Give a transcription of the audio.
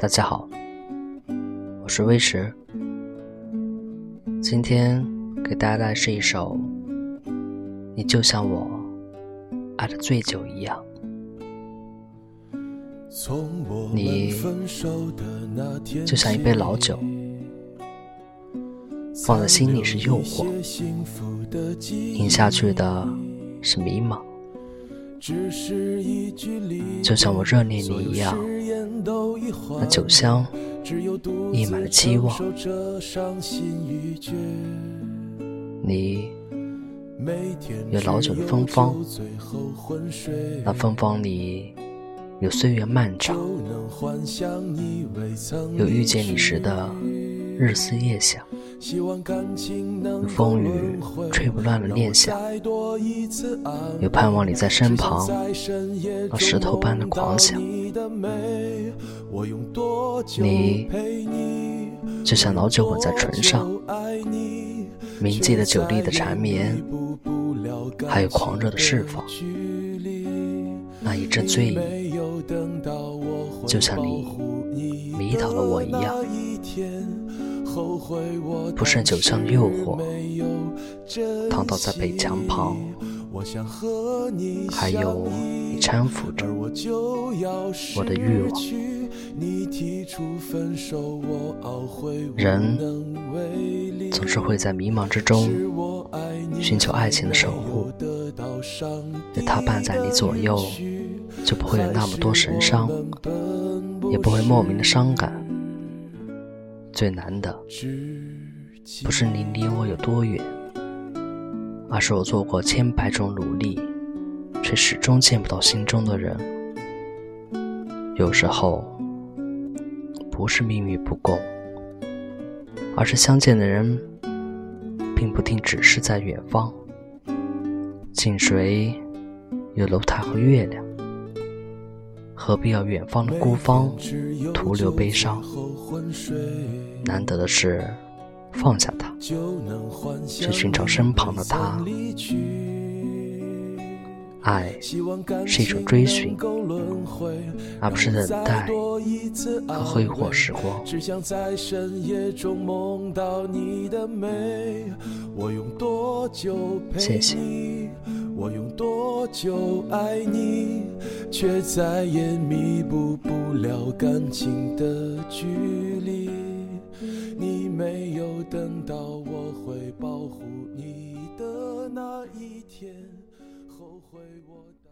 大家好，我是微石，今天给大家带来是一首《你就像我爱的醉酒一样》，你就像一杯老酒，放在心里是诱惑，饮下去的是迷茫。就像我热恋你一样，那酒香溢满了期望。你有老酒的芬芳，那芬芳里有岁月漫长，有遇见你时的日思夜想。有风雨吹不乱的念想，有盼望你在身旁，那石头般的狂想。你就像老酒吻在唇上，铭记了酒力的缠绵，还有狂热的释放。那一阵醉意，就像你迷倒了我一样。不胜酒香的诱惑，躺倒在北墙旁，还有你搀扶着我的欲望。人总是会在迷茫之中寻求爱情的守护，有他伴在你左右，就不会有那么多神伤，也不会莫名的伤感。最难的，不是你离我有多远，而是我做过千百种努力，却始终见不到心中的人。有时候，不是命运不公，而是相见的人，并不定只是在远方。近水有楼台和月亮。何必要远方的孤芳徒留悲伤？难得的是放下他，去寻找身旁的他。爱是一种追寻，而不是等待和挥霍时光。谢谢。我用多久爱你，却再也弥补不了感情的距离。你没有等到我会保护你的那一天，后悔我。